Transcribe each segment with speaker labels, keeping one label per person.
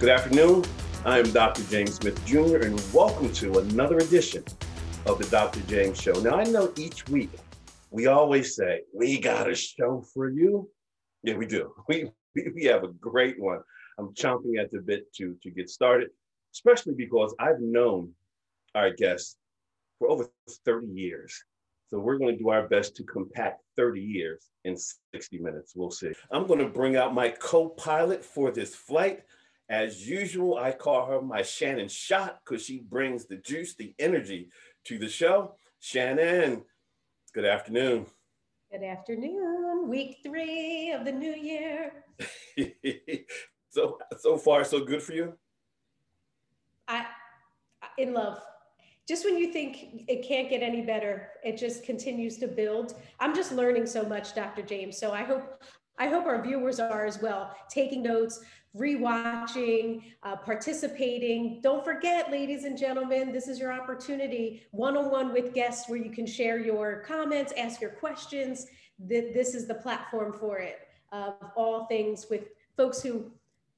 Speaker 1: Good afternoon. I am Dr. James Smith Jr., and welcome to another edition of the Dr. James Show. Now, I know each week we always say, We got a show for you. Yeah, we do. We, we have a great one. I'm chomping at the bit to, to get started, especially because I've known our guests for over 30 years. So we're going to do our best to compact 30 years in 60 minutes. We'll see. I'm going to bring out my co pilot for this flight. As usual, I call her my Shannon Shot because she brings the juice, the energy to the show. Shannon, good afternoon.
Speaker 2: Good afternoon. Week three of the new year.
Speaker 1: so so far, so good for you.
Speaker 2: I in love. Just when you think it can't get any better, it just continues to build. I'm just learning so much, Dr. James. So I hope I hope our viewers are as well, taking notes, rewatching, uh, participating. Don't forget, ladies and gentlemen, this is your opportunity one-on-one with guests where you can share your comments, ask your questions. This is the platform for it. Of all things with folks who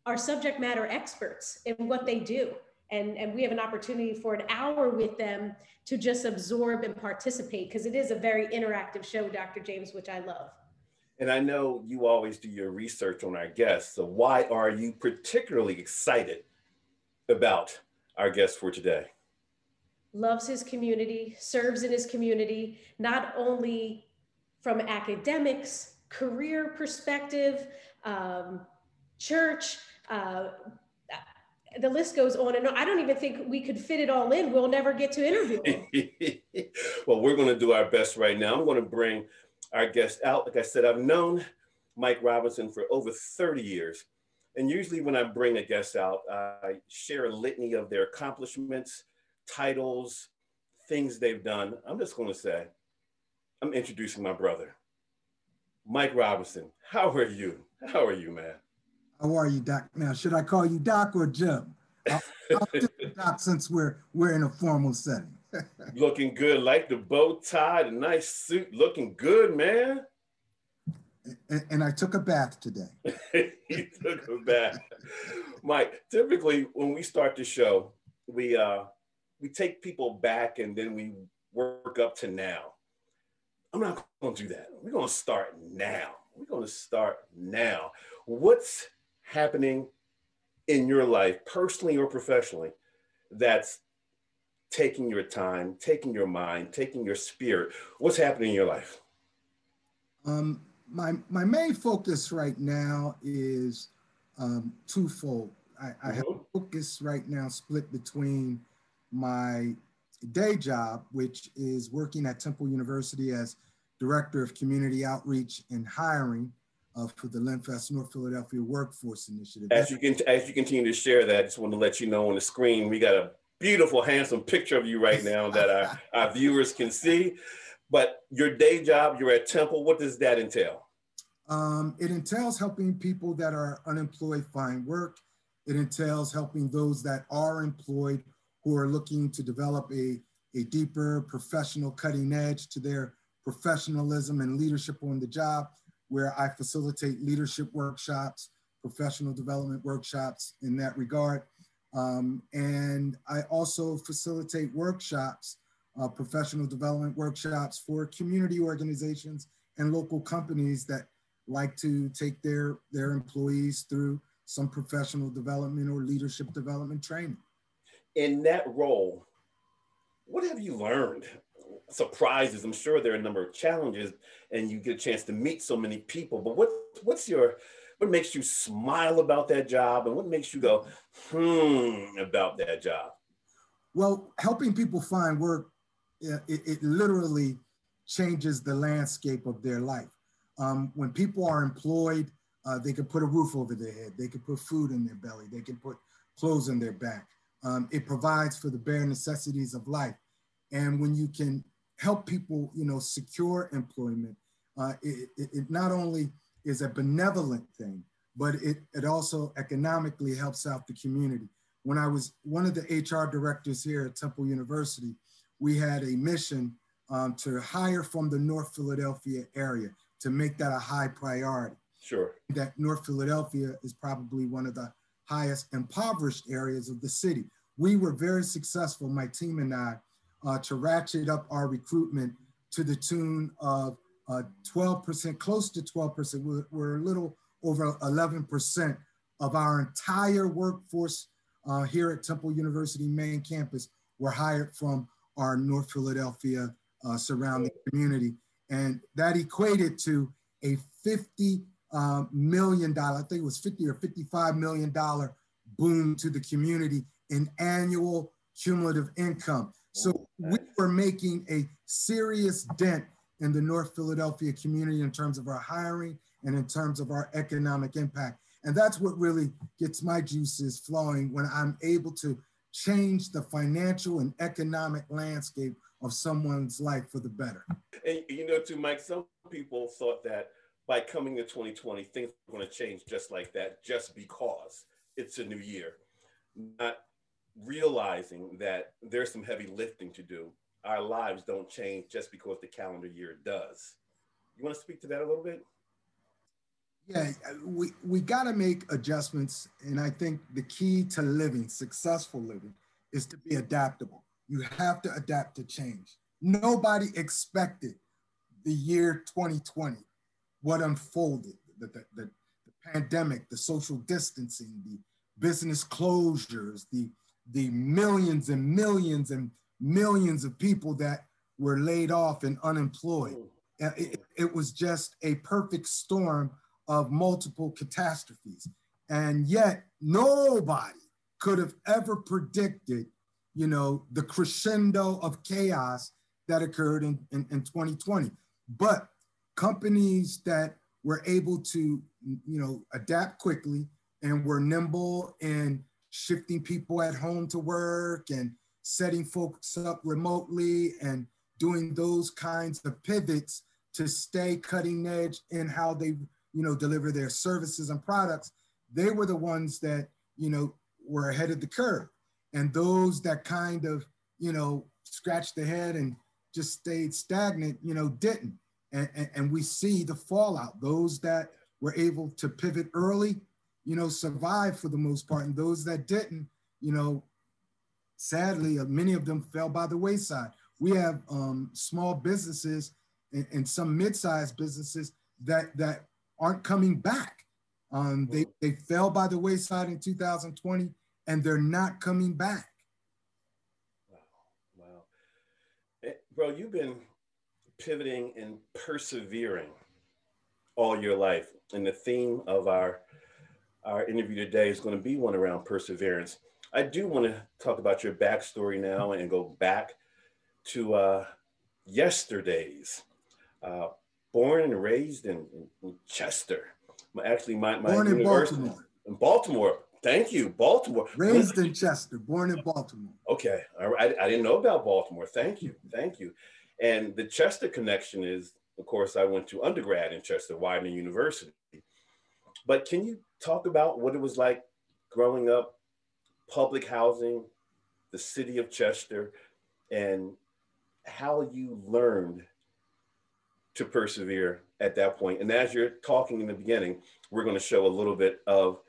Speaker 2: are subject matter experts in what they do. And, and we have an opportunity for an hour with them to just absorb and participate because it is a very interactive show, Dr. James, which I love.
Speaker 1: And I know you always do your research on our guests. So, why are you particularly excited about our guest for today?
Speaker 2: Loves his community, serves in his community, not only from academics, career perspective, um, church. Uh, the list goes on and on. I don't even think we could fit it all in. We'll never get to interview him.
Speaker 1: well, we're going to do our best right now. I'm going to bring our guest out. Like I said, I've known Mike Robinson for over 30 years. And usually when I bring a guest out, I share a litany of their accomplishments, titles, things they've done. I'm just going to say, I'm introducing my brother, Mike Robinson. How are you? How are you, man?
Speaker 3: How are you, Doc? Now, should I call you Doc or Jim? I'll, I'll Doc since we're we're in a formal setting
Speaker 1: looking good, like the bow tie, the nice suit, looking good, man.
Speaker 3: And, and I took a bath today.
Speaker 1: he took a bath. Mike, typically when we start the show, we uh we take people back and then we work up to now. I'm not gonna do that. We're gonna start now. We're gonna start now. What's happening in your life, personally or professionally, that's taking your time, taking your mind, taking your spirit. What's happening in your life?
Speaker 3: Um, my, my main focus right now is um, twofold. I, I have a mm-hmm. focus right now split between my day job, which is working at Temple University as Director of Community Outreach and Hiring uh, for the Lenfest North Philadelphia Workforce Initiative.
Speaker 1: As you can, as you continue to share that, I just want to let you know on the screen we got a beautiful, handsome picture of you right now that our, our viewers can see. But your day job, you're at Temple. What does that entail?
Speaker 3: Um, it entails helping people that are unemployed find work. It entails helping those that are employed who are looking to develop a, a deeper professional cutting edge to their professionalism and leadership on the job, where I facilitate leadership workshops, professional development workshops in that regard. Um, and I also facilitate workshops, uh, professional development workshops for community organizations and local companies that like to take their, their employees through some professional development or leadership development training.
Speaker 1: In that role, what have you learned? Surprises, I'm sure there are a number of challenges and you get a chance to meet so many people, but what, what's your what makes you smile about that job and what makes you go hmm about that job?
Speaker 3: Well helping people find work it, it literally changes the landscape of their life. Um, when people are employed uh, they can put a roof over their head they can put food in their belly they can put clothes in their back. Um, it provides for the bare necessities of life. And when you can help people you know secure employment uh, it, it, it not only is a benevolent thing, but it, it also economically helps out the community. When I was one of the HR directors here at Temple University, we had a mission um, to hire from the North Philadelphia area to make that a high priority.
Speaker 1: Sure.
Speaker 3: That North Philadelphia is probably one of the highest impoverished areas of the city. We were very successful, my team and I, uh, to ratchet up our recruitment to the tune of 12%, close to 12%. We're, we're a little over 11% of our entire workforce uh, here at Temple University main campus were hired from our North Philadelphia uh, surrounding community. And that equated to a 50 uh, million dollar, I think it was 50 or 55 million dollar boom to the community in annual cumulative income. So we were making a serious dent in the North Philadelphia community in terms of our hiring and in terms of our economic impact. And that's what really gets my juices flowing when I'm able to change the financial and economic landscape of someone's life for the better.
Speaker 1: And you know, too, Mike, some people thought that by coming to 2020, things were going to change just like that, just because it's a new year. Not realizing that there's some heavy lifting to do. Our lives don't change just because the calendar year does. You want to speak to that a little bit?
Speaker 3: Yeah, we, we got to make adjustments. And I think the key to living, successful living, is to be adaptable. You have to adapt to change. Nobody expected the year 2020, what unfolded, the, the, the, the pandemic, the social distancing, the business closures, the, the millions and millions and millions of people that were laid off and unemployed. Mm. It, it was just a perfect storm of multiple catastrophes. And yet, nobody could have ever predicted, you know, the crescendo of chaos that occurred in, in, in 2020. But companies that were able to, you know, adapt quickly and were nimble in shifting people at home to work and setting folks up remotely and doing those kinds of pivots to stay cutting edge in how they you know deliver their services and products they were the ones that you know were ahead of the curve. And those that kind of you know scratched their head and just stayed stagnant you know didn't. And, and, and we see the fallout. Those that were able to pivot early you know, survived for the most part. And those that didn't, you know, sadly, uh, many of them fell by the wayside. We have um, small businesses and, and some mid-sized businesses that that aren't coming back. Um, they, they fell by the wayside in 2020 and they're not coming back.
Speaker 1: Wow. Wow. Eh, bro, you've been pivoting and persevering all your life. And the theme of our our interview today is going to be one around perseverance. I do want to talk about your backstory now and go back to uh, yesterday's. Uh, born and raised in, in Chester. Actually, my, my
Speaker 3: born in Baltimore.
Speaker 1: In Baltimore. Thank you, Baltimore.
Speaker 3: Raised in Chester, born in Baltimore.
Speaker 1: Okay, I, I didn't know about Baltimore. Thank you, thank you. And the Chester connection is, of course, I went to undergrad in Chester, Widener University. But can you talk about what it was like growing up, public housing, the city of Chester, and how you learned to persevere at that point. And as you're talking in the beginning, we're going to show a little bit of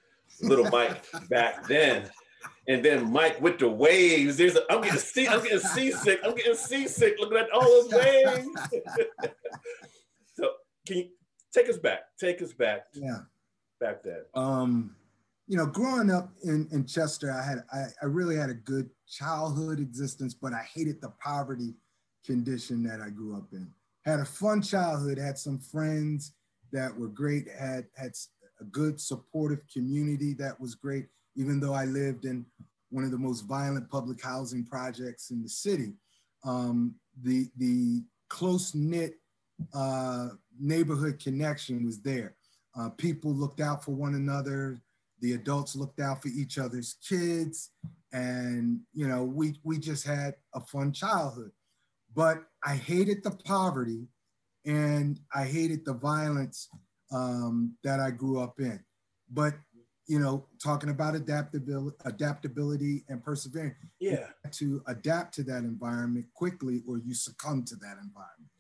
Speaker 1: little Mike back then. And then Mike with the waves. There's a, I'm getting sea, I'm getting seasick. I'm getting seasick looking at all those waves. so can you take us back? Take us back.
Speaker 3: Yeah
Speaker 1: back then?
Speaker 3: Um, you know, growing up in, in Chester, I had I, I really had a good childhood existence, but I hated the poverty condition that I grew up in. Had a fun childhood, had some friends that were great, had had a good supportive community that was great, even though I lived in one of the most violent public housing projects in the city. Um, the the close knit uh, neighborhood connection was there. Uh, people looked out for one another. The adults looked out for each other's kids, and you know, we we just had a fun childhood. But I hated the poverty, and I hated the violence um, that I grew up in. But you know, talking about adaptability, adaptability and perseverance.
Speaker 1: Yeah.
Speaker 3: To adapt to that environment quickly, or you succumb to that environment.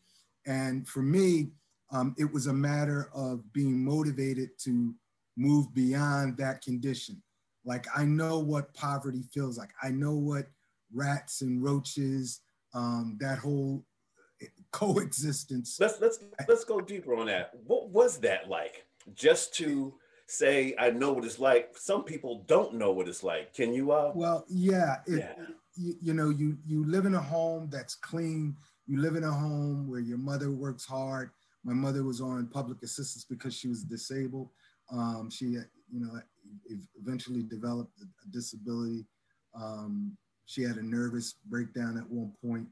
Speaker 3: And for me, um, it was a matter of being motivated to move beyond that condition. Like I know what poverty feels like. I know what rats and roaches, um, that whole coexistence.
Speaker 1: Let's let's let's go deeper on that. What was that like? Just to say I know what it's like. Some people don't know what it's like. Can you uh
Speaker 3: well yeah, it,
Speaker 1: yeah.
Speaker 3: You, you know, you you live in a home that's clean. You live in a home where your mother works hard. My mother was on public assistance because she was disabled. Um, she, you know, eventually developed a disability. Um, she had a nervous breakdown at one point.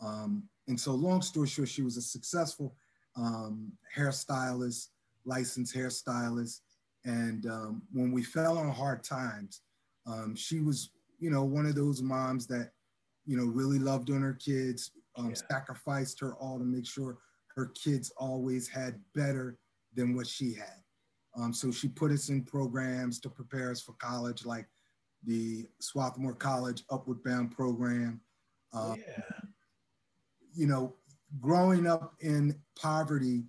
Speaker 3: Um, and so, long story short, she was a successful um, hairstylist, licensed hairstylist. And um, when we fell on hard times, um, she was, you know, one of those moms that, you know, really loved on her kids, um, yeah. sacrificed her all to make sure her kids always had better than what she had. Um, so she put us in programs to prepare us for college, like the Swarthmore College Upward Bound program. Um, yeah. You know, growing up in poverty,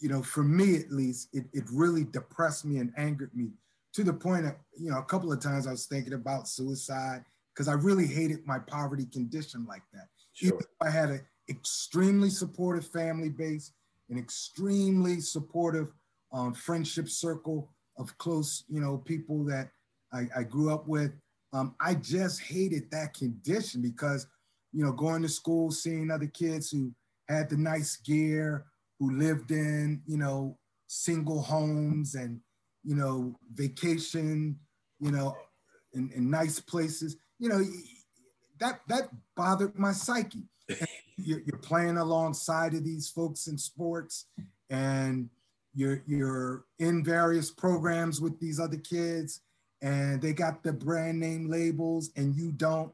Speaker 3: you know, for me at least, it, it really depressed me and angered me to the point of, you know, a couple of times I was thinking about suicide because I really hated my poverty condition like that. Sure. I had an extremely supportive family base, an extremely supportive um, friendship circle of close, you know, people that I, I grew up with. Um, I just hated that condition because, you know, going to school, seeing other kids who had the nice gear, who lived in, you know, single homes and, you know, vacation, you know, in, in nice places, you know, that that bothered my psyche. you're, you're playing alongside of these folks in sports, and you're you're in various programs with these other kids, and they got the brand name labels, and you don't.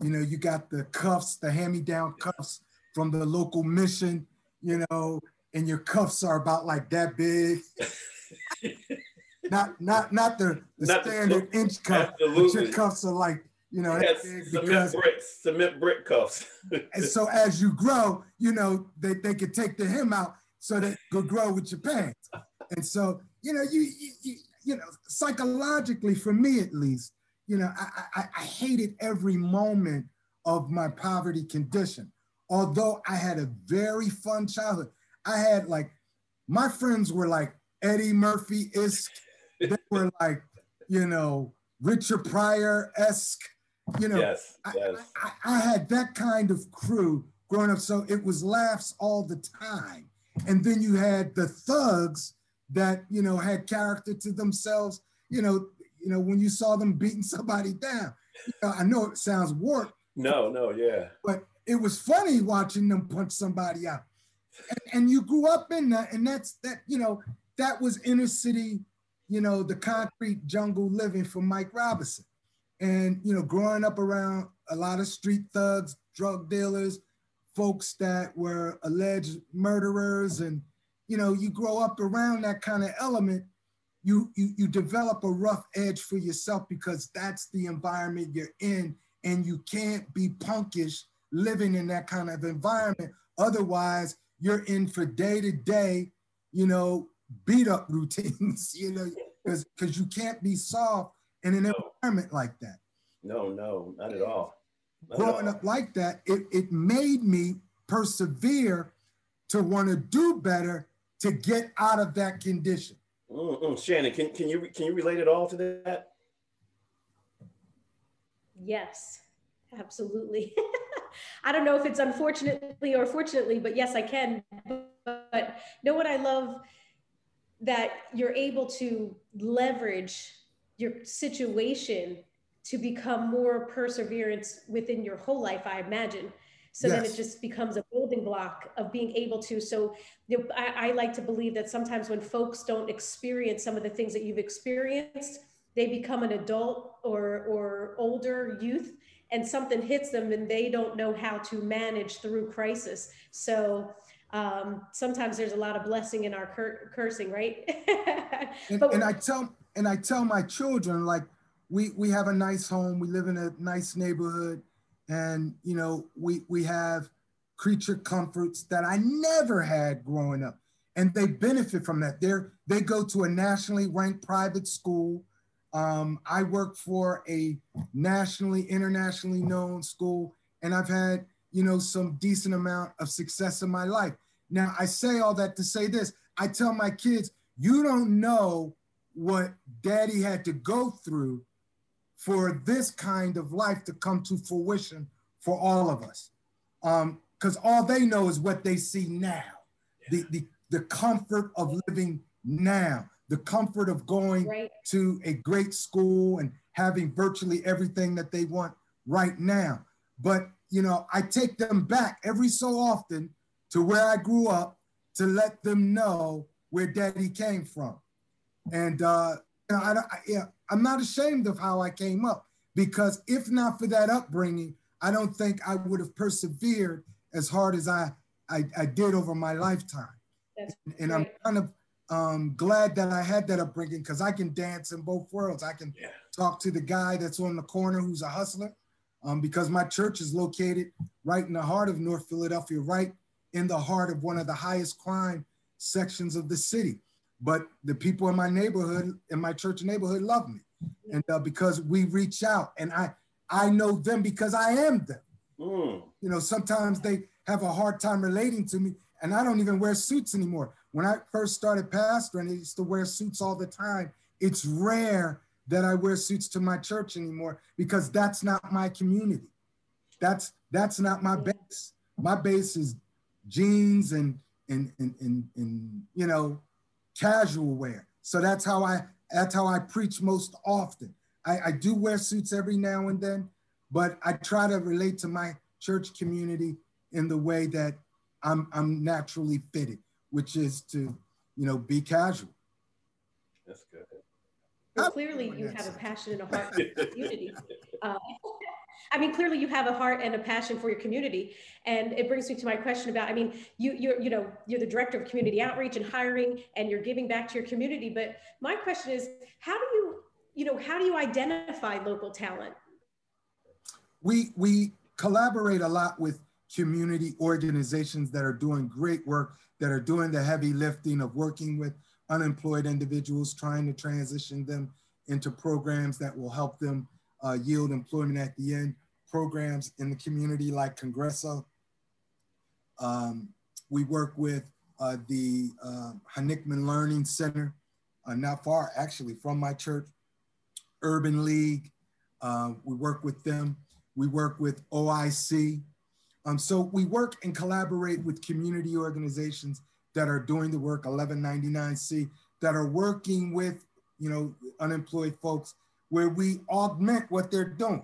Speaker 3: You know, you got the cuffs, the hand-me-down cuffs from the local mission. You know, and your cuffs are about like that big. not not not the, the not standard the, inch cuff, absolutely. but your cuffs are like you know,
Speaker 1: yes, cement because, bricks, cement brick cuffs.
Speaker 3: and so as you grow, you know, they, they could take the hem out so they could grow with your pants. And so, you know, you, you, you, you know, psychologically, for me at least, you know, I, I, I hated every moment of my poverty condition. Although I had a very fun childhood, I had like, my friends were like Eddie Murphy esque. They were like, you know, Richard Pryor esque you know,
Speaker 1: yes, yes.
Speaker 3: I, I, I, had that kind of crew growing up. So it was laughs all the time. And then you had the thugs that, you know, had character to themselves. You know, you know, when you saw them beating somebody down, you know, I know it sounds warped.
Speaker 1: No, no, yeah.
Speaker 3: But it was funny watching them punch somebody out. And, and you grew up in that, and that's that, you know, that was inner city, you know, the concrete jungle living for Mike Robinson and you know growing up around a lot of street thugs drug dealers folks that were alleged murderers and you know you grow up around that kind of element you, you you develop a rough edge for yourself because that's the environment you're in and you can't be punkish living in that kind of environment otherwise you're in for day to day you know beat up routines you know because because you can't be soft in an no. environment like that.
Speaker 1: No, no, not at all.
Speaker 3: Not Growing up like that, it, it made me persevere to want to do better to get out of that condition.
Speaker 1: Mm-mm. Shannon, can, can you can you relate it all to that?
Speaker 2: Yes, absolutely. I don't know if it's unfortunately or fortunately, but yes, I can. But know what I love that you're able to leverage your situation to become more perseverance within your whole life, I imagine. So yes. then it just becomes a building block of being able to. So you know, I, I like to believe that sometimes when folks don't experience some of the things that you've experienced, they become an adult or or older youth and something hits them and they don't know how to manage through crisis. So um, sometimes there's a lot of blessing in our cur- cursing, right?
Speaker 3: and, but, and I tell and I tell my children like we we have a nice home, we live in a nice neighborhood, and you know we we have creature comforts that I never had growing up, and they benefit from that. They're they go to a nationally ranked private school. Um, I work for a nationally, internationally known school, and I've had, you know, some decent amount of success in my life. Now, I say all that to say this. I tell my kids, you don't know what daddy had to go through for this kind of life to come to fruition for all of us. Because um, all they know is what they see now, the, the, the comfort of living now, the comfort of going right. to a great school and having virtually everything that they want right now. But, you know, I take them back every so often to where I grew up to let them know where daddy came from. And, uh, you know, I, I, yeah, I'm not ashamed of how I came up because if not for that upbringing, I don't think I would have persevered as hard as I, I, I did over my lifetime. That's and I'm kind of um, glad that I had that upbringing because I can dance in both worlds. I can yeah. talk to the guy that's on the corner who's a hustler um, because my church is located right in the heart of North Philadelphia, right in the heart of one of the highest crime sections of the city. But the people in my neighborhood, in my church neighborhood, love me, and uh, because we reach out, and I I know them because I am them. Mm. You know, sometimes they have a hard time relating to me, and I don't even wear suits anymore. When I first started pastoring, I used to wear suits all the time. It's rare that I wear suits to my church anymore because that's not my community. That's that's not my base. My base is jeans and and and and, and you know casual wear. So that's how I that's how I preach most often. I, I do wear suits every now and then, but I try to relate to my church community in the way that I'm I'm naturally fitted, which is to, you know, be casual.
Speaker 1: That's good.
Speaker 2: Well, clearly you have a passion and a heart for the community. Uh, I mean, clearly you have a heart and a passion for your community. And it brings me to my question about, I mean, you, you're, you know, you're the director of community outreach and hiring, and you're giving back to your community. But my question is, how do you, you know, how do you identify local talent?
Speaker 3: We, we collaborate a lot with community organizations that are doing great work, that are doing the heavy lifting of working with unemployed individuals, trying to transition them into programs that will help them uh, yield employment at the end, programs in the community like Congreso. Um, we work with uh, the uh, Honickman Learning Center, uh, not far actually from my church, Urban League. Uh, we work with them. We work with OIC. Um, so we work and collaborate with community organizations that are doing the work, 1199C, that are working with, you know, unemployed folks where we augment what they're doing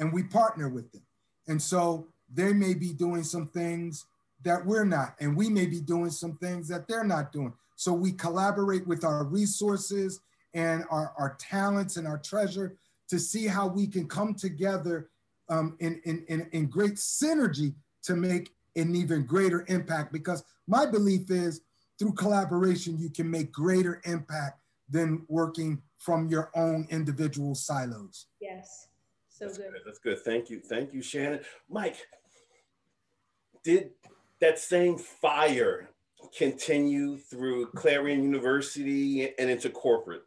Speaker 3: and we partner with them. And so they may be doing some things that we're not, and we may be doing some things that they're not doing. So we collaborate with our resources and our, our talents and our treasure to see how we can come together um, in, in, in, in great synergy to make an even greater impact. Because my belief is through collaboration, you can make greater impact than working from your own individual silos.
Speaker 2: Yes, so
Speaker 1: That's
Speaker 2: good.
Speaker 1: good. That's good. Thank you. Thank you, Shannon. Mike, did that same fire continue through Clarion University and into corporate?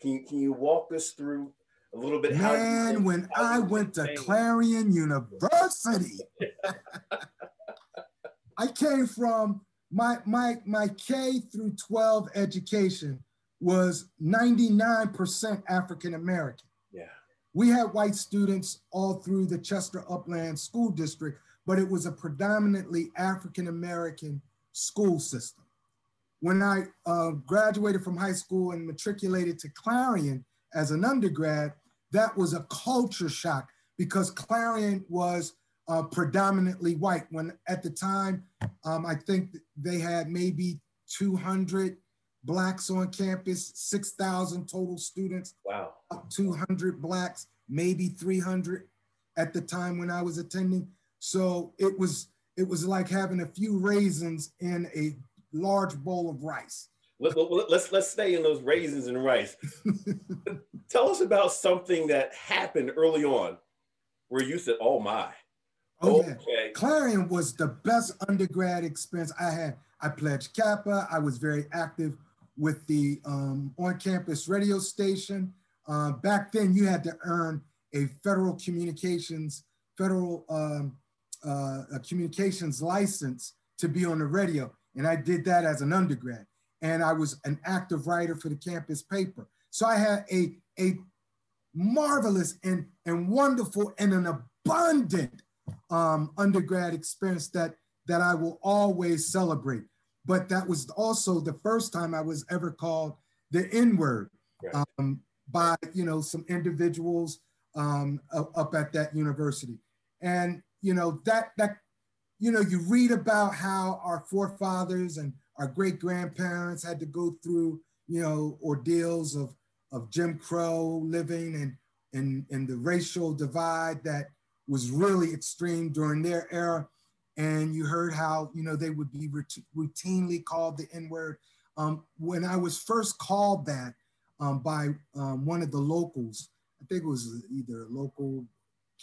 Speaker 1: Can you, can you walk us through a little bit?
Speaker 3: Man,
Speaker 1: you,
Speaker 3: when I went to Clarion University, I came from my my my K through 12 education was 99% African American. We had white students all through the Chester Upland School District, but it was a predominantly African American school system. When I uh, graduated from high school and matriculated to Clarion as an undergrad, that was a culture shock because Clarion was uh, predominantly white. When at the time, um, I think they had maybe 200 blacks on campus, 6,000 total students.
Speaker 1: Wow.
Speaker 3: 200 blacks, maybe 300 at the time when I was attending. So it was it was like having a few raisins in a large bowl of rice.
Speaker 1: Let, us let's, let's stay in those raisins and rice. Tell us about something that happened early on where you said, "Oh my."
Speaker 3: Oh, okay. yeah. Clarion was the best undergrad experience I had. I pledged Kappa. I was very active with the um, on-campus radio station. Uh, back then, you had to earn a federal communications federal um, uh, communications license to be on the radio, and I did that as an undergrad. And I was an active writer for the campus paper, so I had a a marvelous and and wonderful and an abundant um, undergrad experience that that I will always celebrate. But that was also the first time I was ever called the N word right. um, by you know some individuals um, up at that university, and you know that that you know you read about how our forefathers and our great grandparents had to go through you know ordeals of of Jim Crow living and and and the racial divide that was really extreme during their era. And you heard how you know they would be routinely called the N word. Um, when I was first called that um, by um, one of the locals, I think it was either a local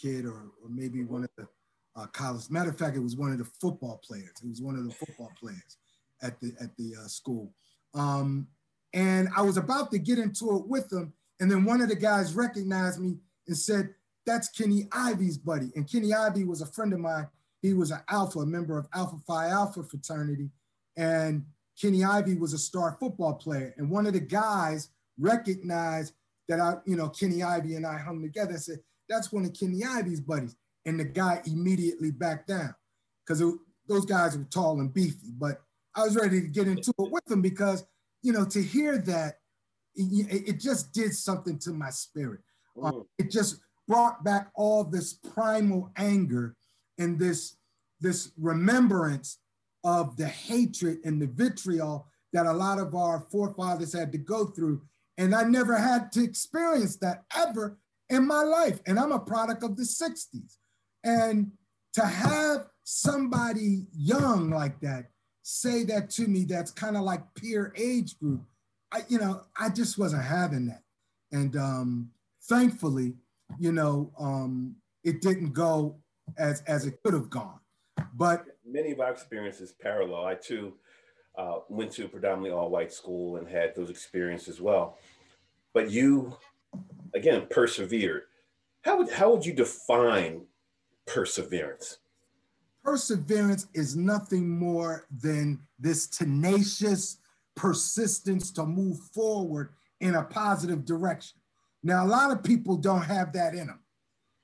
Speaker 3: kid or, or maybe one of the uh, college. Matter of fact, it was one of the football players. It was one of the football players at the at the uh, school. Um, and I was about to get into it with them, and then one of the guys recognized me and said, "That's Kenny Ivy's buddy." And Kenny Ivy was a friend of mine. He was an Alpha, a member of Alpha Phi Alpha fraternity, and Kenny Ivy was a star football player. And one of the guys recognized that I, you know, Kenny Ivy and I hung together and said, "That's one of Kenny Ivy's buddies." And the guy immediately backed down because those guys were tall and beefy. But I was ready to get into it with them because you know, to hear that, it, it just did something to my spirit. Um, it just brought back all this primal anger and this this remembrance of the hatred and the vitriol that a lot of our forefathers had to go through. And I never had to experience that ever in my life. And I'm a product of the 60s. And to have somebody young like that say that to me that's kind of like peer age group i you know i just wasn't having that and um thankfully you know um it didn't go as as it could have gone. But
Speaker 1: many of our experiences parallel. I too uh, went to a predominantly all white school and had those experiences as well. But you again persevered. How would how would you define perseverance?
Speaker 3: Perseverance is nothing more than this tenacious persistence to move forward in a positive direction. Now, a lot of people don't have that in them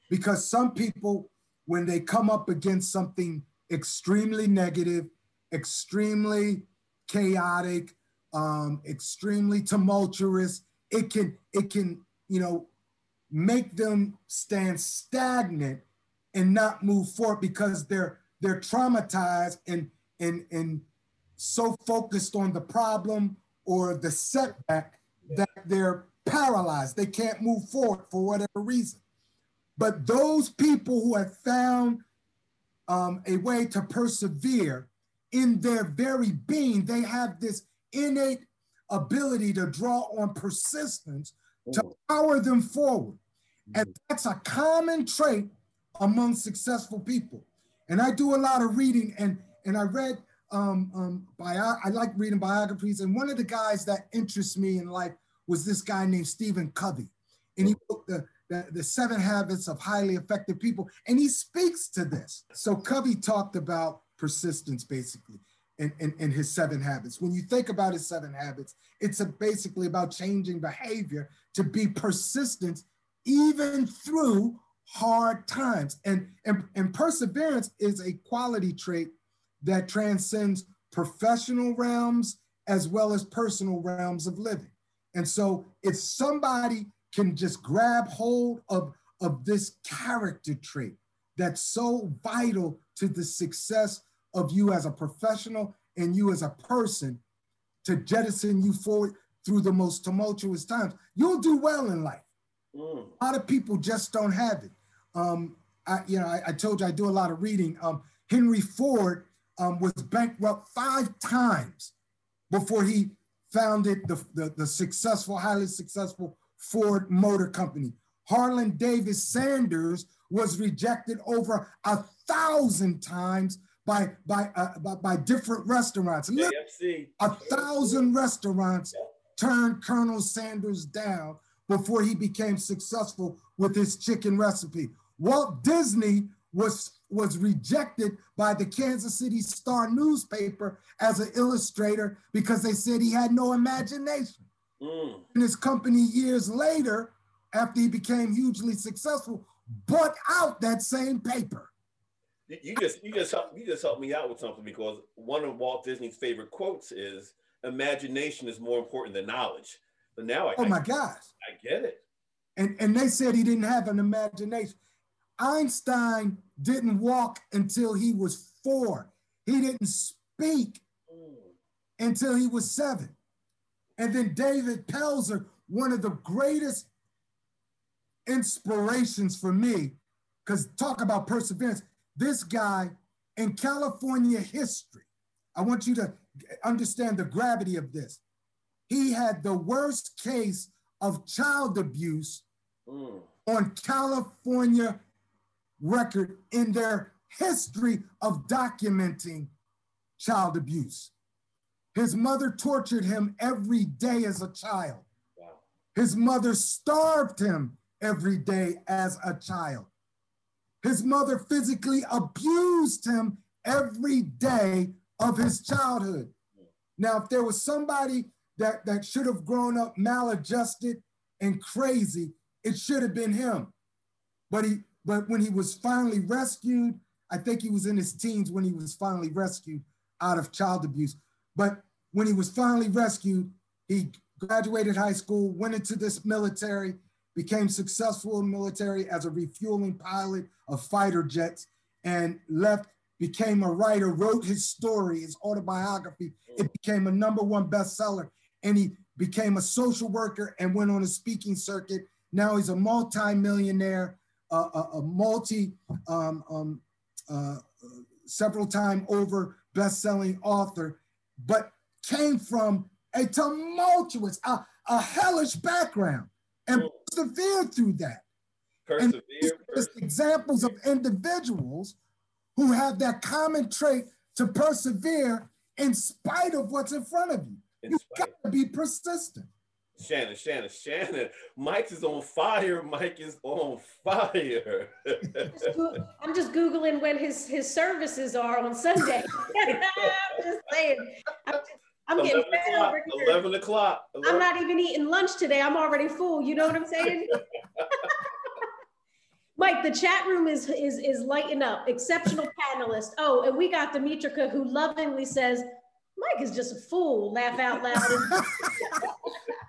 Speaker 3: because some people, when they come up against something extremely negative, extremely chaotic, um, extremely tumultuous, it can it can you know make them stand stagnant and not move forward because they're they're traumatized and and and so focused on the problem or the setback that they're paralyzed. They can't move forward for whatever reason. But those people who have found um, a way to persevere in their very being, they have this innate ability to draw on persistence to power them forward. And that's a common trait among successful people. And I do a lot of reading, and and I read um, um, bio, I like reading biographies, and one of the guys that interests me in life was this guy named Stephen Covey, and he wrote the, the, the Seven Habits of Highly Effective People, and he speaks to this. So Covey talked about persistence, basically. In, in, in, his seven habits. When you think about his seven habits, it's basically about changing behavior to be persistent even through hard times. And, and, and perseverance is a quality trait that transcends professional realms as well as personal realms of living. And so if somebody can just grab hold of, of this character trait that's so vital to the success of you as a professional and you as a person to jettison you forward through the most tumultuous times, you'll do well in life. Mm. A lot of people just don't have it. Um, I, you know, I, I, told you I do a lot of reading. Um, Henry Ford um, was bankrupt five times before he founded the, the, the successful, highly successful Ford Motor Company. Harland Davis Sanders was rejected over a thousand times by by uh, by, by, different restaurants. A thousand restaurants turned Colonel Sanders down before he became successful with his chicken recipe. Walt Disney was, was rejected by the Kansas City Star newspaper as an illustrator because they said he had no imagination. Mm. And his company years later, after he became hugely successful, bought out that same paper.
Speaker 1: You just you just help you just helped me out with something because one of Walt Disney's favorite quotes is imagination is more important than knowledge. But now I
Speaker 3: Oh my gosh.
Speaker 1: I get it.
Speaker 3: And and they said he didn't have an imagination. Einstein didn't walk until he was four. He didn't speak mm. until he was seven. And then David Pelzer, one of the greatest inspirations for me, because talk about perseverance. This guy in California history, I want you to understand the gravity of this. He had the worst case of child abuse mm. on California record in their history of documenting child abuse. His mother tortured him every day as a child. Wow. His mother starved him every day as a child. His mother physically abused him every day of his childhood. Now, if there was somebody that, that should have grown up maladjusted and crazy, it should have been him. But he but when he was finally rescued, I think he was in his teens when he was finally rescued out of child abuse. But when he was finally rescued, he graduated high school, went into this military, became successful in military as a refueling pilot of fighter jets, and left, became a writer, wrote his story, his autobiography. It became a number one bestseller. And he became a social worker and went on a speaking circuit. Now he's a multi-millionaire, a, a, multi, um, um, uh, several time over best-selling author, but came from a tumultuous, a, a hellish background and persevered through that.
Speaker 1: Persevere.
Speaker 3: And examples of individuals who have that common trait to persevere in spite of what's in front of you. You've got to be persistent.
Speaker 1: Shannon, Shannon, Shannon. Mike is on fire. Mike is on fire.
Speaker 2: I'm just googling when his his services are on Sunday. I'm just saying. I'm, just, I'm getting fed over
Speaker 1: here. Eleven o'clock.
Speaker 2: I'm not even eating lunch today. I'm already full. You know what I'm saying? Mike, the chat room is is is lighting up. Exceptional panelist. Oh, and we got Demetrica who lovingly says, Mike is just a fool. Laugh out loud.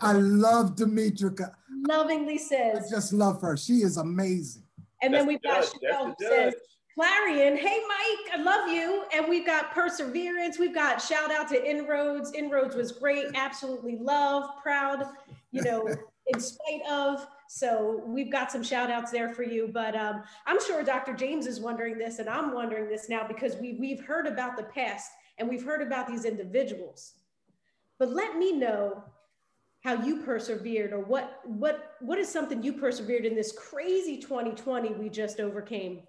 Speaker 3: I love Demetrica.
Speaker 2: Lovingly says.
Speaker 3: I just love her. She is amazing.
Speaker 2: And then we've got Chanel who says, Clarion, hey Mike, I love you. And we've got Perseverance. We've got shout out to Inroads. Inroads was great. Absolutely love, proud, you know, in spite of. So we've got some shout outs there for you. But um, I'm sure Dr. James is wondering this, and I'm wondering this now because we, we've heard about the past and we've heard about these individuals. But let me know how you persevered or what what what is something you persevered in this crazy 2020 we just overcame?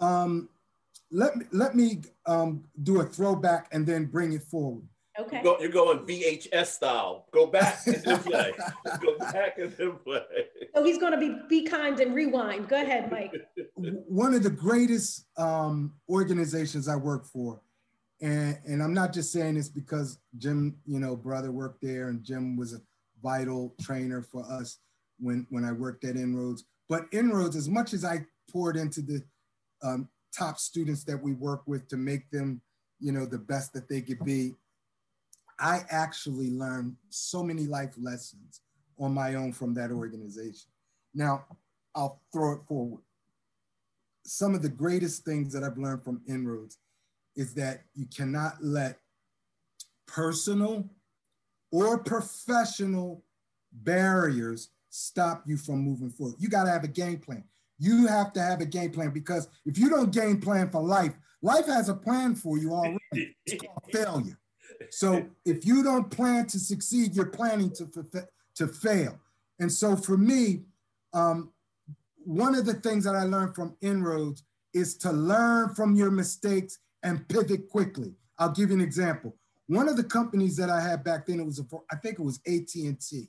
Speaker 3: Um let me let me um do a throwback and then bring it forward.
Speaker 2: Okay.
Speaker 1: You're, you're going vhs style. Go back and then play. Go back and then play.
Speaker 2: So he's going to be be kind and rewind. Go ahead mike.
Speaker 3: One of the greatest um organizations i work for and, and I'm not just saying this because Jim, you know, brother worked there and Jim was a vital trainer for us when, when I worked at Inroads. But Inroads, as much as I poured into the um, top students that we work with to make them, you know, the best that they could be, I actually learned so many life lessons on my own from that organization. Now, I'll throw it forward. Some of the greatest things that I've learned from Inroads is that you cannot let personal or professional barriers stop you from moving forward. You got to have a game plan. You have to have a game plan because if you don't game plan for life, life has a plan for you already. It's called failure. So if you don't plan to succeed, you're planning to, to fail. And so for me, um, one of the things that I learned from Inroads is to learn from your mistakes and pivot quickly. I'll give you an example. One of the companies that I had back then, it was a, I think it was AT&T.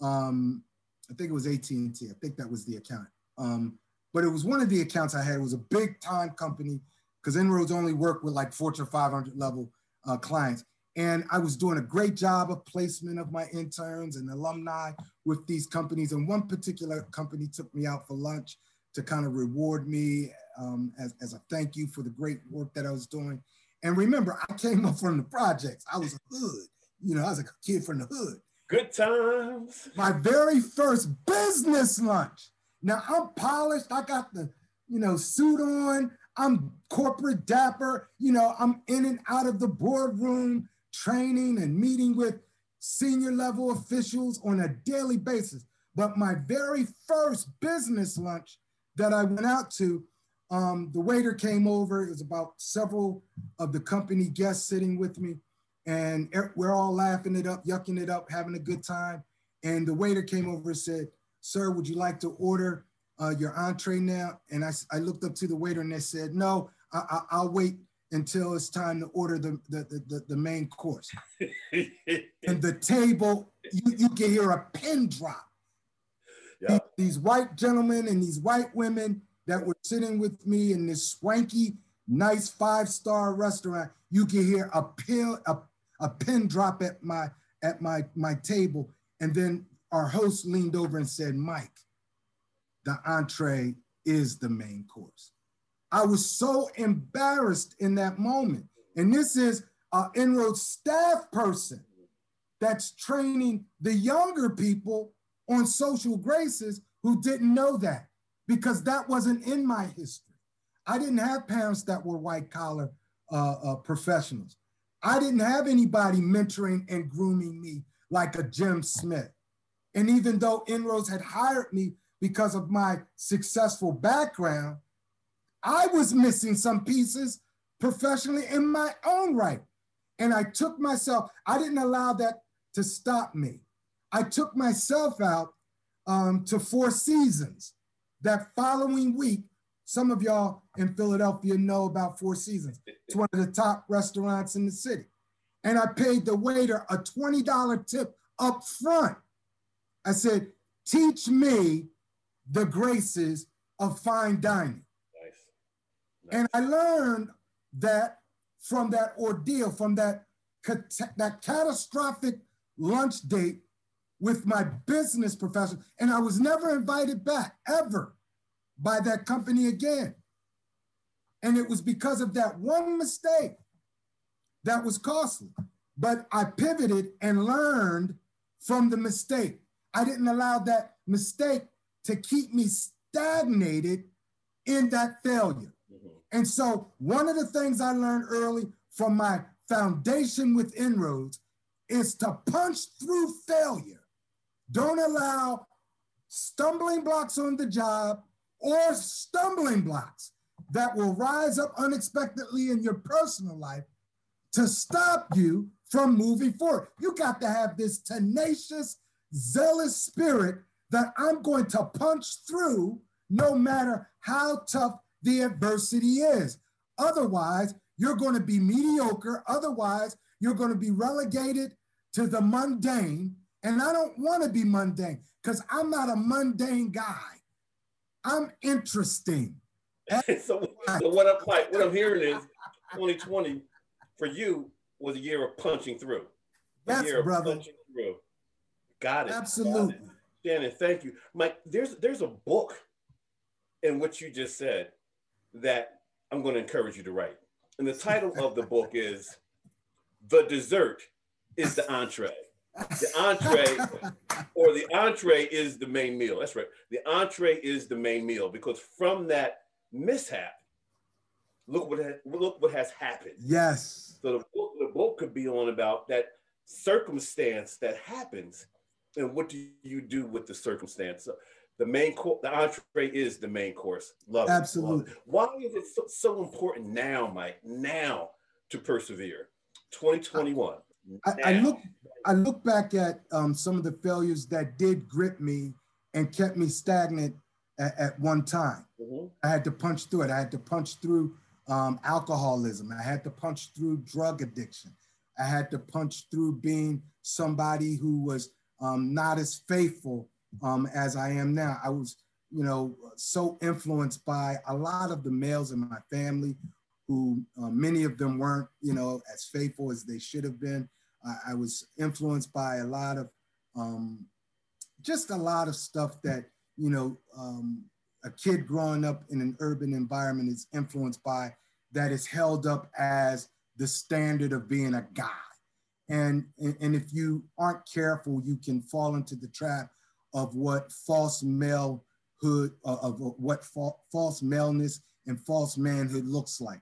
Speaker 3: Um, I think it was AT&T. I think that was the account. Um, but it was one of the accounts I had. It was a big time company because Inroads only worked with like Fortune 500 level uh, clients. And I was doing a great job of placement of my interns and alumni with these companies. And one particular company took me out for lunch to kind of reward me um, as, as a thank you for the great work that I was doing. And remember, I came up from the projects. I was a hood, you know, I was a kid from the hood.
Speaker 1: Good times.
Speaker 3: My very first business lunch. Now I'm polished. I got the, you know, suit on. I'm corporate dapper. You know, I'm in and out of the boardroom training and meeting with senior level officials on a daily basis. But my very first business lunch that I went out to, um, the waiter came over. It was about several of the company guests sitting with me, and we're all laughing it up, yucking it up, having a good time. And the waiter came over and said, Sir, would you like to order uh, your entree now? And I, I looked up to the waiter and they said, No, I, will wait until it's time to order the, the, the, the main course. and the table, you, you can hear a pin drop. Yeah. These, these white gentlemen and these white women that were sitting with me in this swanky, nice five-star restaurant, you could hear a pin, a, a pin drop at my at my my table. And then our host leaned over and said, Mike, the entree is the main course. I was so embarrassed in that moment. And this is an Inroads staff person that's training the younger people on social graces who didn't know that because that wasn't in my history. I didn't have parents that were white collar uh, uh, professionals. I didn't have anybody mentoring and grooming me like a Jim Smith. And even though Inroads had hired me because of my successful background, I was missing some pieces professionally in my own right. And I took myself, I didn't allow that to stop me. I took myself out um, to Four Seasons. That following week, some of y'all in Philadelphia know about Four Seasons. It's one of the top restaurants in the city. And I paid the waiter a $20 tip up front. I said, teach me the graces of fine dining. Nice. And I learned that from that ordeal, from that, that catastrophic lunch date with my business professor. And I was never invited back, ever, by that company again. And it was because of that one mistake that was costly. But I pivoted and learned from the mistake. I didn't allow that mistake to keep me stagnated in that failure. Mm-hmm. And so, one of the things I learned early from my foundation with Inroads is to punch through failure. Don't allow stumbling blocks on the job or stumbling blocks that will rise up unexpectedly in your personal life to stop you from moving forward. You got to have this tenacious, zealous spirit that I'm going to punch through no matter how tough the adversity is. Otherwise, you're going to be mediocre. Otherwise, you're going to be relegated to the mundane. And I don't want to be mundane because I'm not a mundane guy. I'm interesting.
Speaker 1: so, so what I'm like, what I'm hearing is 2020 for you was a year of punching through.
Speaker 3: Yes, brother. punching through.
Speaker 1: Got it.
Speaker 3: Absolutely. Got it.
Speaker 1: Shannon, thank you. Mike, there's there's a book in what you just said that I'm going to encourage you to write. And the title of the book is The Dessert is the Entree. The entree or the entree is the main meal. That's right. The entree is the main meal because from that mishap, look what has, look what has happened.
Speaker 3: Yes.
Speaker 1: So the book, the book could be on about that circumstance that happens and what do you do with the circumstance. So the main course, the entree is the main course. Love
Speaker 3: Absolutely.
Speaker 1: Love it. Why is it so, so, important now, Mike? Now to persevere. 2021.
Speaker 3: I, I look I look back at um, some of the failures that did grip me and kept me stagnant at, at one time. Mm-hmm. I had to punch through it. I had to punch through um, alcoholism. I had to punch through drug addiction. I had to punch through being somebody who was um, not as faithful um, as I am now. I was, you know, so influenced by a lot of the males in my family who uh, many of them weren't, you know, as faithful as they should have been. I, I was influenced by a lot of, um, just a lot of stuff that, you know, um, a kid growing up in an urban environment is influenced by that is held up as the standard of being a guy. And, and if you aren't careful, you can fall into the trap of what false malehood, uh, of what fa false maleness and false manhood looks like.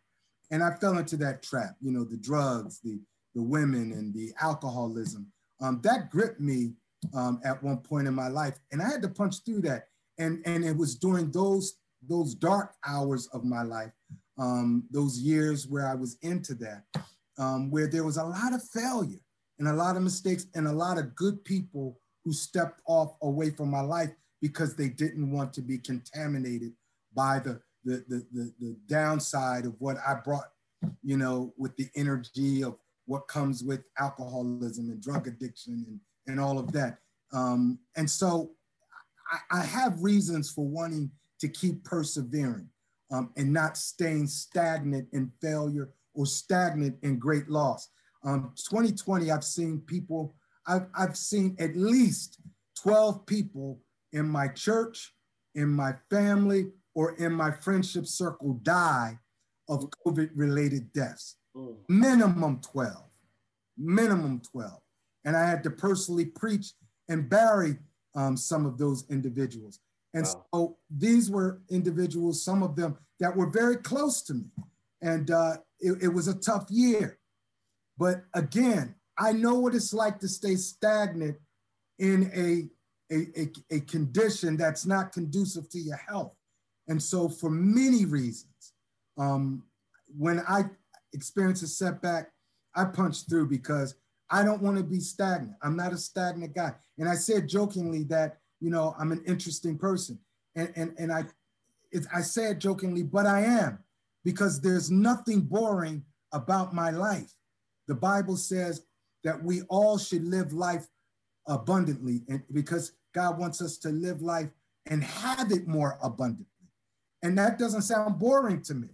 Speaker 3: And I fell into that trap, you know, the drugs, the, the women and the alcoholism. Um, that gripped me um, at one point in my life. And I had to punch through that. And, and it was during those, those dark hours of my life, um, those years where I was into that, um, where there was a lot of failure and a lot of mistakes and a lot of good people who stepped off away from my life because they didn't want to be contaminated by the, the, the, the, the downside of what I brought, you know, with the energy of what comes with alcoholism and drug addiction and, and all of that. Um, and so I, I, have reasons for wanting to keep persevering um, and not staying stagnant in failure or stagnant in great loss. Um, 2020, I've seen people, I've, I've seen at least 12 people in my church, in my family, or in my friendship circle die of COVID related deaths. Mm. Minimum 12, minimum 12. And I had to personally preach and bury um, some of those individuals. And wow. so these were individuals, some of them that were very close to me. And uh, it, it was a tough year. But again, I know what it's like to stay stagnant in a, a, a, a, condition that's not conducive to your health. And so, for many reasons, um, when I experience a setback, I punch through because I don't want to be stagnant. I'm not a stagnant guy. And I said jokingly that, you know, I'm an interesting person. And, and, and I, it, I said jokingly, but I am because there's nothing boring about my life. The Bible says that we all should live life abundantly and because God wants us to live life and have it more abundantly. And that doesn't sound boring to me.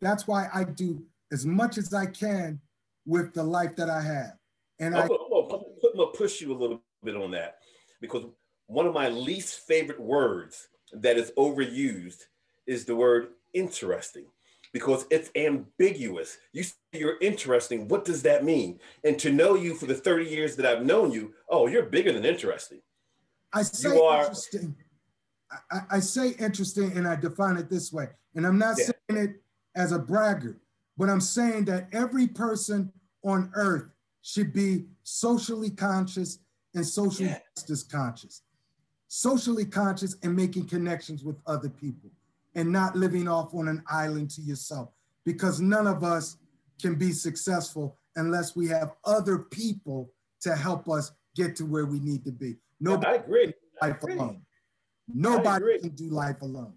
Speaker 3: That's why I do as much as I can with the life that I have. And
Speaker 1: I'm, gonna push you a little bit on that because one of my least favorite words that is overused is the word interesting because it's ambiguous. You say you're interesting. What does that mean? And to know you for the 30 years that I've known you, oh, you're bigger than interesting.
Speaker 3: I say you are, interesting. I, I, say interesting and I define it this way. And I'm not yeah. saying it as a braggart, but I'm saying that every person on earth should be socially conscious and social yeah. justice conscious. Socially conscious and making connections with other people and not living off on an island to yourself because none of us can be successful unless we have other people to help us get to where we need to be.
Speaker 1: Nobody I agree.
Speaker 3: life
Speaker 1: I agree.
Speaker 3: alone. Nobody can do life alone.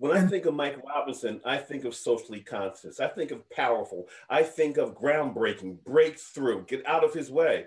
Speaker 1: When I think of Mike Robinson, I think of socially conscious. I think of powerful. I think of groundbreaking, breakthrough, get out of his way.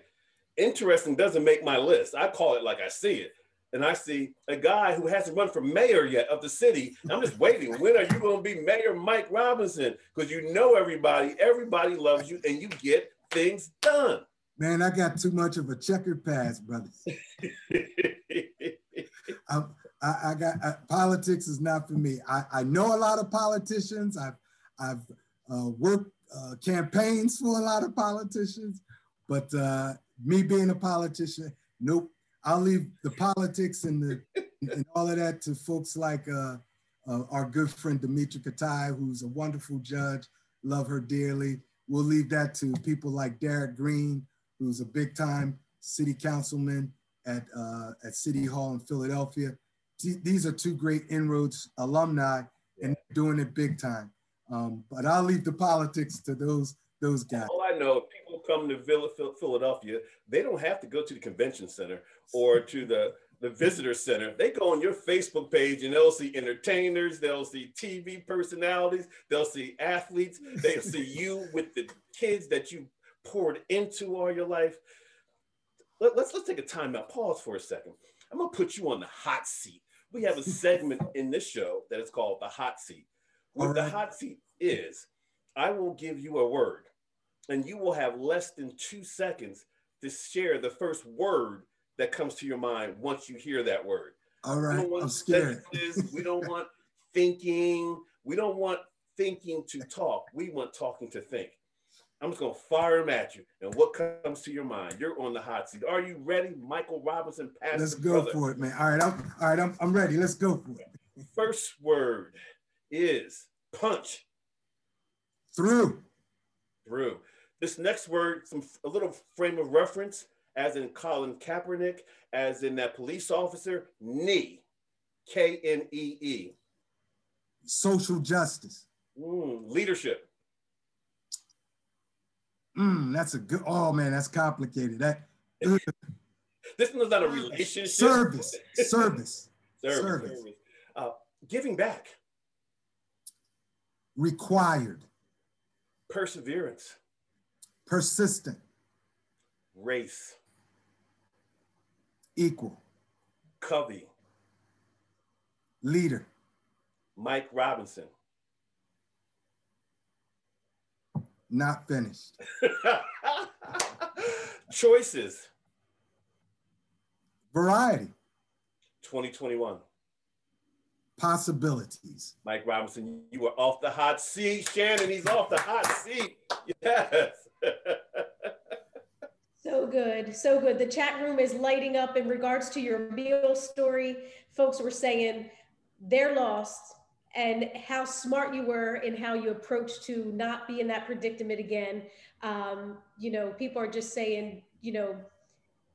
Speaker 1: Interesting doesn't make my list. I call it like I see it and I see a guy who hasn't run for mayor yet of the city. I'm just waiting. when are you going to be Mayor Mike Robinson? Because you know everybody, everybody loves you, and you get things done.
Speaker 3: Man, I got too much of a checkered past, brother. I, I, got uh, politics is not for me. I, I know a lot of politicians. I've I've uh, worked uh, campaigns for a lot of politicians, but uh, me being a politician, nope. I'll leave the politics and the and all of that to folks like uh, uh, our good friend Demetra Katai, who's a wonderful judge. Love her dearly. We'll leave that to people like Derek Green, who's a big time city councilman at, uh, at City Hall in Philadelphia. These are two great inroads alumni and doing it big time. Um, but I'll leave the politics to those those guys.
Speaker 1: All I know, people come to Philadelphia, they don't have to go to the convention center or to the the visitor center. They go on your Facebook page and they'll see entertainers, they'll see TV personalities, they'll see athletes, they'll see you with the kids that you poured into all your life. let, let's let's take a time out. Pause for a second. I'm gonna put you on the hot seat. We have a segment in this show that is called the hot seat. What right. the hot seat is, I will give you a word, and you will have less than two seconds to share the first word that comes to your mind once you hear that word.
Speaker 3: All right, I'm scared.
Speaker 1: we don't want thinking. We don't want thinking to talk. We want talking to think. I'm just gonna fire them at you, and what comes to your mind? You're on the hot seat. Are you ready, Michael Robinson?
Speaker 3: Let's go brother. for it, man. All right, I'm all right. I'm, I'm ready. Let's go for it.
Speaker 1: First word is punch.
Speaker 3: Through.
Speaker 1: Through. This next word, some a little frame of reference, as in Colin Kaepernick, as in that police officer, knee. K N E E.
Speaker 3: Social justice.
Speaker 1: Mm, leadership.
Speaker 3: Mm, that's a good. Oh man, that's complicated. That.
Speaker 1: this one's not a relationship.
Speaker 3: Service. Service.
Speaker 1: service. service. Uh, giving back.
Speaker 3: Required.
Speaker 1: Perseverance.
Speaker 3: Persistent.
Speaker 1: Race.
Speaker 3: Equal.
Speaker 1: Covey.
Speaker 3: Leader.
Speaker 1: Mike Robinson.
Speaker 3: Not finished.
Speaker 1: Choices.
Speaker 3: Variety.
Speaker 1: 2021.
Speaker 3: Possibilities.
Speaker 1: Mike Robinson, you were off the hot seat. Shannon, he's off the hot seat. Yes.
Speaker 2: so good. So good. The chat room is lighting up in regards to your meal story. Folks were saying they're lost and how smart you were in how you approached to not be in that predicament again. Um, you know, people are just saying, you know,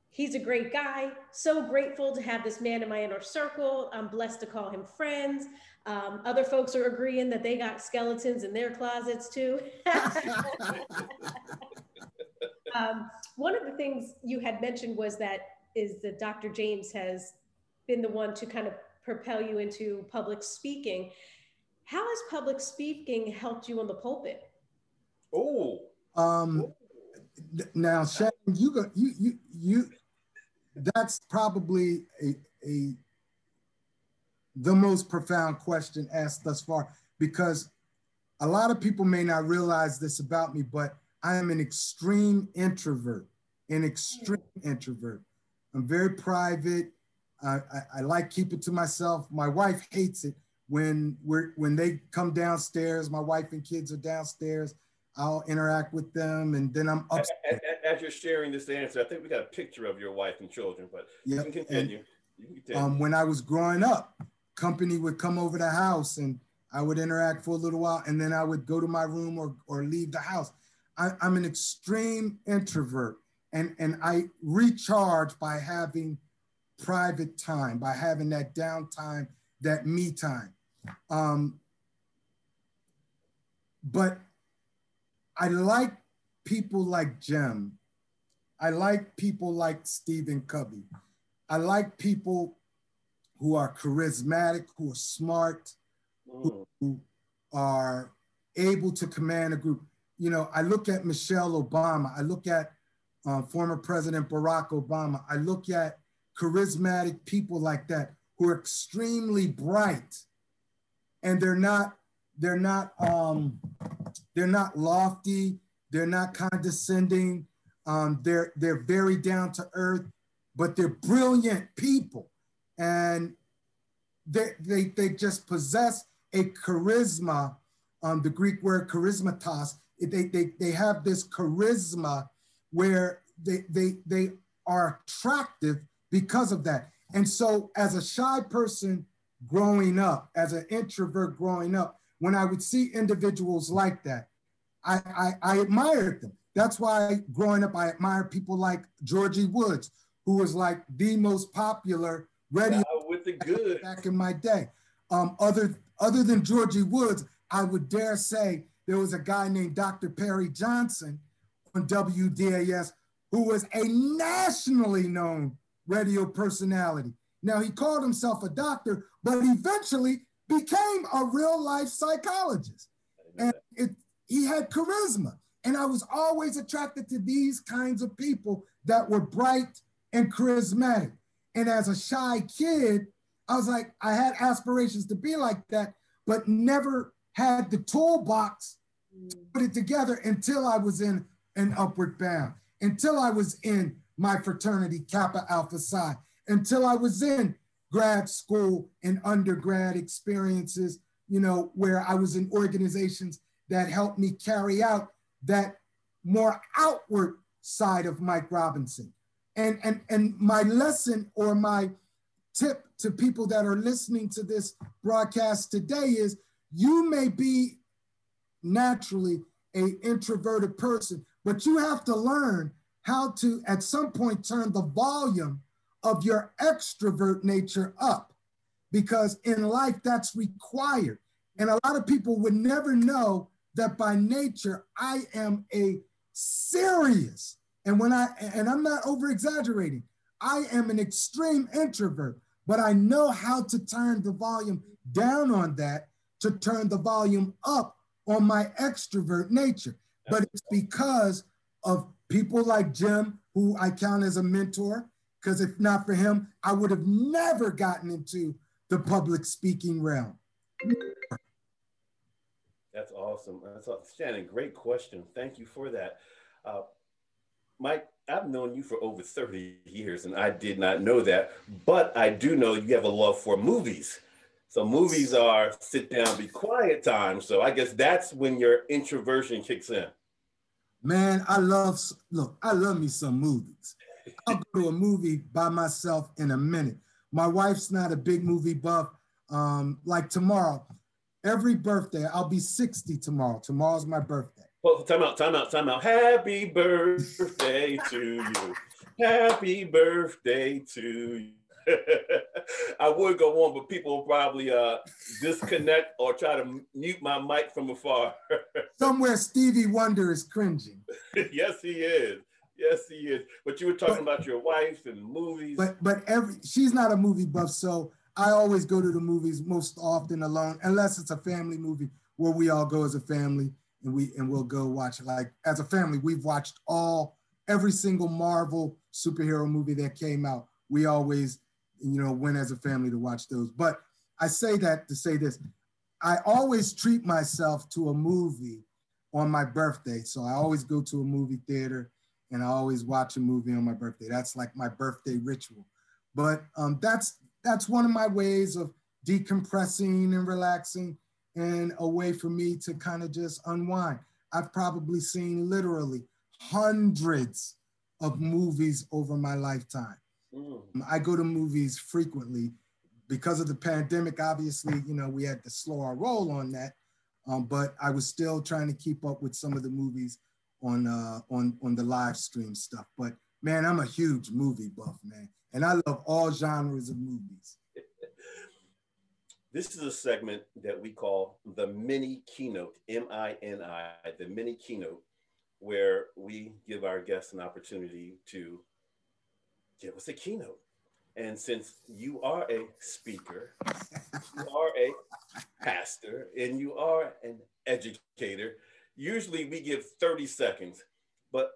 Speaker 2: he's a great guy. So grateful to have this man in my inner circle. I'm blessed to call him friends. Um, other folks are agreeing that they got skeletons in their closets too. um, one of the things you had mentioned was that is that Dr. James has been the one to kind of propel you into public speaking. How has public speaking helped you on the pulpit?
Speaker 1: Oh,
Speaker 3: um, now Shannon, you go, you you you. That's probably a a the most profound question asked thus far because a lot of people may not realize this about me, but I am an extreme introvert, an extreme introvert. I'm very private. I, I, I like keep it to myself. My wife hates it when we're when they come downstairs. My wife and kids are downstairs. I'll interact with them, and then I'm up.
Speaker 1: As, as, you're sharing this answer, I think we got a picture of your wife and children, but yep. you can continue. And, you can continue.
Speaker 3: Um, when I was growing up, company would come over the house, and I would interact for a little while, and then I would go to my room or or leave the house. I, I'm an extreme introvert, and and I recharge by having private time, by having that downtime, that me time. Um, but I like people like Jim. I like people like Stephen Covey. I like people who are charismatic, who are smart, who, who are able to command a group. You know, I look at Michelle Obama. I look at uh, former President Barack Obama. I look at charismatic people like that who are extremely bright, and they're not they're not um, they're not lofty, they're not condescending, um, they're they're very down to earth, but they're brilliant people, and they they they just possess a charisma. Um, the Greek word charismatos. They, they, they have this charisma where they, they, they are attractive because of that. And so, as a shy person growing up, as an introvert growing up, when I would see individuals like that, I, I, I admired them. That's why growing up, I admired people like Georgie Woods, who was like the most popular radio
Speaker 1: with the good
Speaker 3: back in my day. Um, other other than Georgie Woods, I would dare say there was a guy named Dr. Perry Johnson on WDAS who was a nationally known radio personality. Now, he called himself a doctor, but eventually became a real life psychologist. And it, he had charisma. And I was always attracted to these kinds of people that were bright, and charismatic. And as a shy kid, I was like, I had aspirations to be like that, but never had the toolbox to mm. put it together until I was in an upward bound, until I was in my fraternity, Kappa Alpha Psi, until I was in grad school and undergrad experiences, you know, where I was in organizations that helped me carry out that more outward side of Mike Robinson. And, and, and my lesson or my tip to people that are listening to this broadcast today is you may be naturally a introverted person, but you have to learn how to at some point turn the volume of your extrovert nature up because in life that's required. And a lot of people would never know that by nature I am a serious, and when I, and I'm not over exaggerating, I am an extreme introvert, but I know how to turn the volume down on that to turn the volume up on my extrovert nature. But it's because of people like Jim, who I count as a mentor, because if not for him, I would have never gotten into the public speaking realm.
Speaker 1: That's awesome. That's awesome. Shannon, great question. Thank you for that. Uh, Mike, I've known you for over 30 years and I did not know that, but I do know you have a love for movies. So movies are sit down, be quiet time. So I guess that's when your introversion kicks in.
Speaker 3: Man, I love, look, I love me some movies. I'll go to a movie by myself in a minute. My wife's not a big movie buff. Um, like tomorrow, every birthday, I'll be 60 tomorrow. Tomorrow's my birthday.
Speaker 1: Well, time out, time out, time out. Happy birthday to you. Happy birthday to you. I would go on, but people will probably uh, disconnect or try to mute my mic from afar.
Speaker 3: Somewhere Stevie Wonder is cringing.
Speaker 1: yes, he is. Yes, he is. But you were talking but, about your wife and movies.
Speaker 3: But but every she's not a movie buff, so I always go to the movies most often alone, unless it's a family movie where we all go as a family and we and we'll go watch it. Like as a family, we've watched all every single Marvel superhero movie that came out. We always, you know, went as a family to watch those. But I say that to say this. I always treat myself to a movie on my birthday. So I always go to a movie theater and I always watch a movie on my birthday. That's like my birthday ritual. But um, that's that's one of my ways of decompressing and relaxing and a way for me to kind of just unwind. I've probably seen literally hundreds of movies over my lifetime. Mm. I go to movies frequently because of the pandemic. Obviously, you know, we had to slow our roll on that, um, but I was still trying to keep up with some of the movies on uh, on on the live stream stuff. But man, I'm a huge movie buff, man, and I love all genres of movies.
Speaker 1: This is a segment that we call the mini keynote, M I N I, the mini keynote, where we give our guests an opportunity to give us a keynote. And since you are a speaker, you are a pastor, and you are an educator, usually we give 30 seconds, but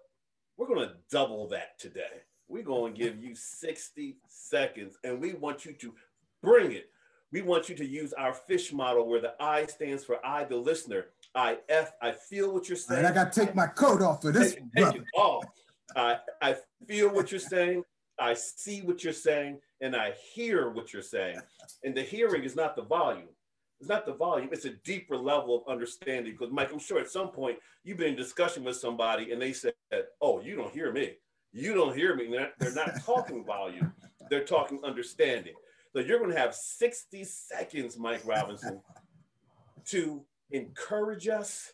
Speaker 1: we're going to double that today. We're going to give you 60 seconds, and we want you to bring it. We want you to use our fish model where the I stands for I, the listener. I F, I feel what you're saying.
Speaker 3: And I got to take my coat off for this.
Speaker 1: Take, take it off. I, I feel what you're saying. I see what you're saying, and I hear what you're saying. And the hearing is not the volume. It's not the volume, it's a deeper level of understanding. Because, Mike, I'm sure at some point you've been in discussion with somebody and they said, Oh, you don't hear me. You don't hear me. They're, they're not talking volume, they're talking understanding. So you're going to have 60 seconds, Mike Robinson, to encourage us,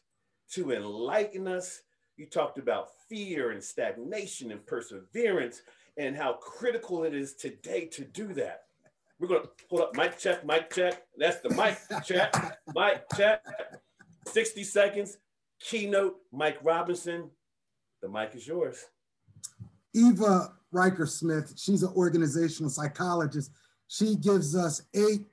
Speaker 1: to enlighten us. You talked about fear and stagnation and perseverance and how critical it is today to do that. We're gonna pull up mic check, mic check. That's the mic check, mic check. 60 seconds, keynote, Mike Robinson. The mic is yours.
Speaker 3: Eva Riker Smith, she's an organizational psychologist. She gives us eight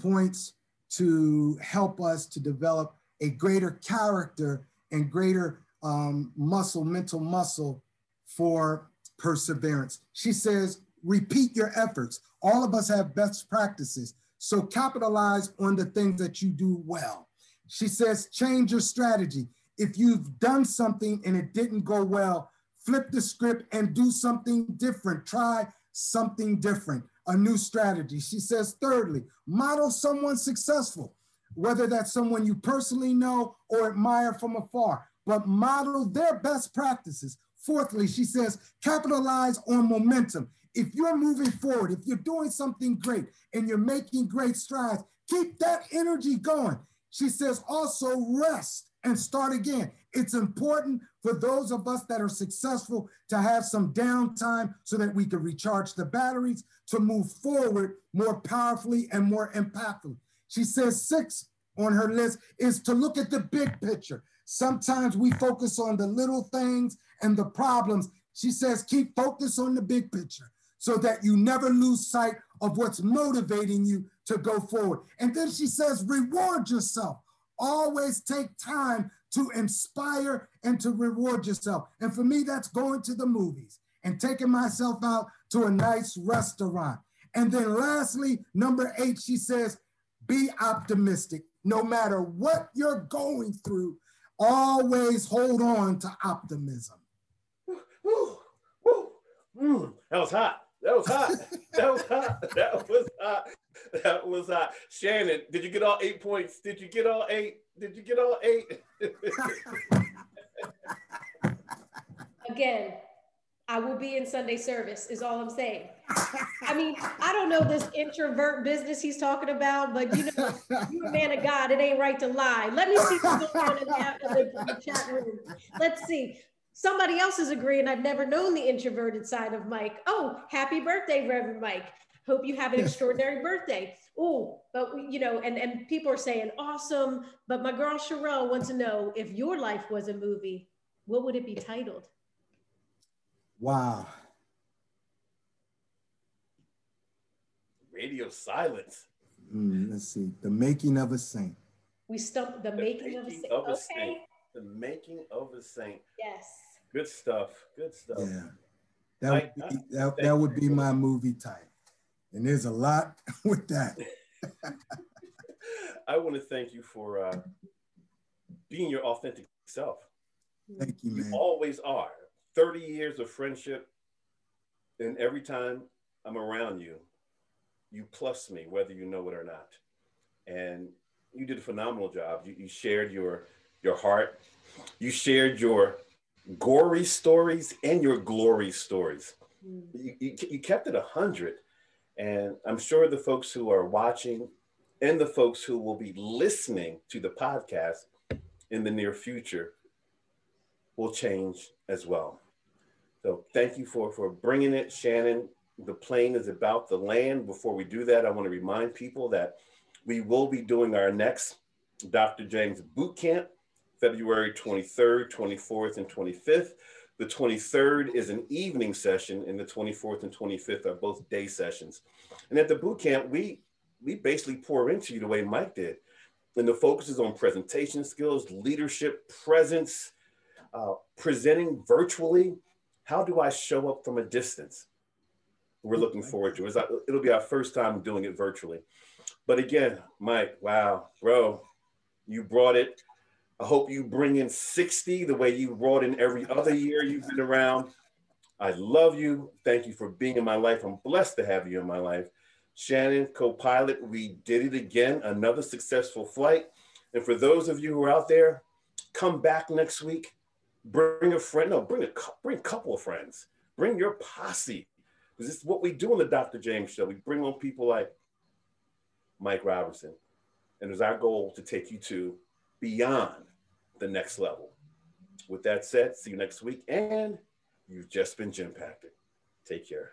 Speaker 3: points to help us to develop a greater character and greater um, muscle, mental muscle for perseverance. She says, repeat your efforts. All of us have best practices. So capitalize on the things that you do well. She says, change your strategy. If you've done something and it didn't go well, flip the script and do something different. Try something different, a new strategy. She says, thirdly, model someone successful, whether that's someone you personally know or admire from afar, but model their best practices. Fourthly, she says, capitalize on momentum. If you're moving forward, if you're doing something great and you're making great strides, keep that energy going. She says, also rest and start again. It's important for those of us that are successful to have some downtime so that we can recharge the batteries to move forward more powerfully and more impactfully. She says, six on her list is to look at the big picture. Sometimes we focus on the little things and the problems. She says, keep focus on the big picture so that you never lose sight of what's motivating you to go forward. And then she says, reward yourself. Always take time to inspire and to reward yourself. And for me, that's going to the movies and taking myself out to a nice restaurant. And then lastly, number eight, she says, be optimistic. No matter what you're going through, always hold on to optimism.
Speaker 1: Woo, woo, mm, that was hot. That was hot. That was hot. That was hot. That was hot. Shannon, did you get all eight points? Did you get all eight? Did you get all eight?
Speaker 2: Again, I will be in Sunday service, is all I'm saying. I mean, I don't know this introvert business he's talking about, but you know, you're a man of God. It ain't right to lie. Let me see what's going on in the, chat room. Let's see. Somebody else is agreeing. I've never known the introverted side of Mike. Oh, happy birthday, Reverend Mike. Hope you have an extraordinary birthday. Oh, but you know, and, and people are saying awesome. But my girl Sherelle wants to know if your life was a movie, what would it be titled?
Speaker 3: Wow.
Speaker 1: Radio silence.
Speaker 3: Mm, let's see. The making of a saint.
Speaker 2: We stumped the, the making, making, of a saint.
Speaker 1: Of a okay. Saint. The making of a saint.
Speaker 2: Yes.
Speaker 1: Good stuff. Good stuff.
Speaker 3: Yeah. That would be, that, that would be my movie type. And there's a lot with that.
Speaker 1: I want to thank you for uh, being your authentic self.
Speaker 3: Thank you, man.
Speaker 1: You always are. 30 years of friendship, and every time I'm around you, you plus me, whether you know it or not. And you did a phenomenal job. You, you shared your your heart. You shared your gory stories and your glory stories. Mm. You, you, you kept it a hundred. And I'm sure the folks who are watching and the folks who will be listening to the podcast in the near future will change as well. So thank you for, for bringing it, Shannon. The plane is about the land. Before we do that, I want to remind people that we will be doing our next Dr. James Boot Camp February 23rd, 24th, and 25th. The 23rd is an evening session, and the 24th and 25th are both day sessions. And at the boot camp, we we basically pour into you the way Mike did. And the focus is on presentation skills, leadership, presence, uh, presenting virtually. How do I show up from a distance? We're looking forward to it. It'll be our first time doing it virtually. But again, Mike, wow, bro, you brought it. I hope you bring in 60 the way you brought in every other year you've been around. I love you. Thank you for being in my life. I'm blessed to have you in my life. Shannon, co pilot, we did it again, another successful flight. And for those of you who are out there, come back next week. Bring a friend, no, bring a, bring a couple of friends. Bring your posse. Because this is what we do on the Dr. James Show. We bring on people like Mike Robertson. And it's our goal to take you to beyond the next level. With that said, see you next week. And you've just been Jimpacted. Take care.